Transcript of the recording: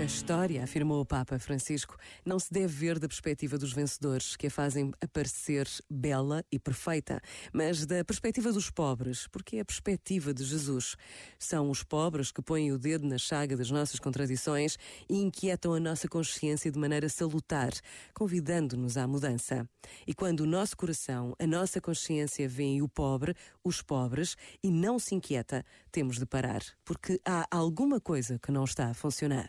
A história, afirmou o Papa Francisco, não se deve ver da perspectiva dos vencedores, que a fazem aparecer bela e perfeita, mas da perspectiva dos pobres, porque é a perspectiva de Jesus. São os pobres que põem o dedo na chaga das nossas contradições e inquietam a nossa consciência de maneira salutar, convidando-nos à mudança. E quando o nosso coração, a nossa consciência vê o pobre, os pobres, e não se inquieta, temos de parar, porque há alguma coisa que não está a funcionar.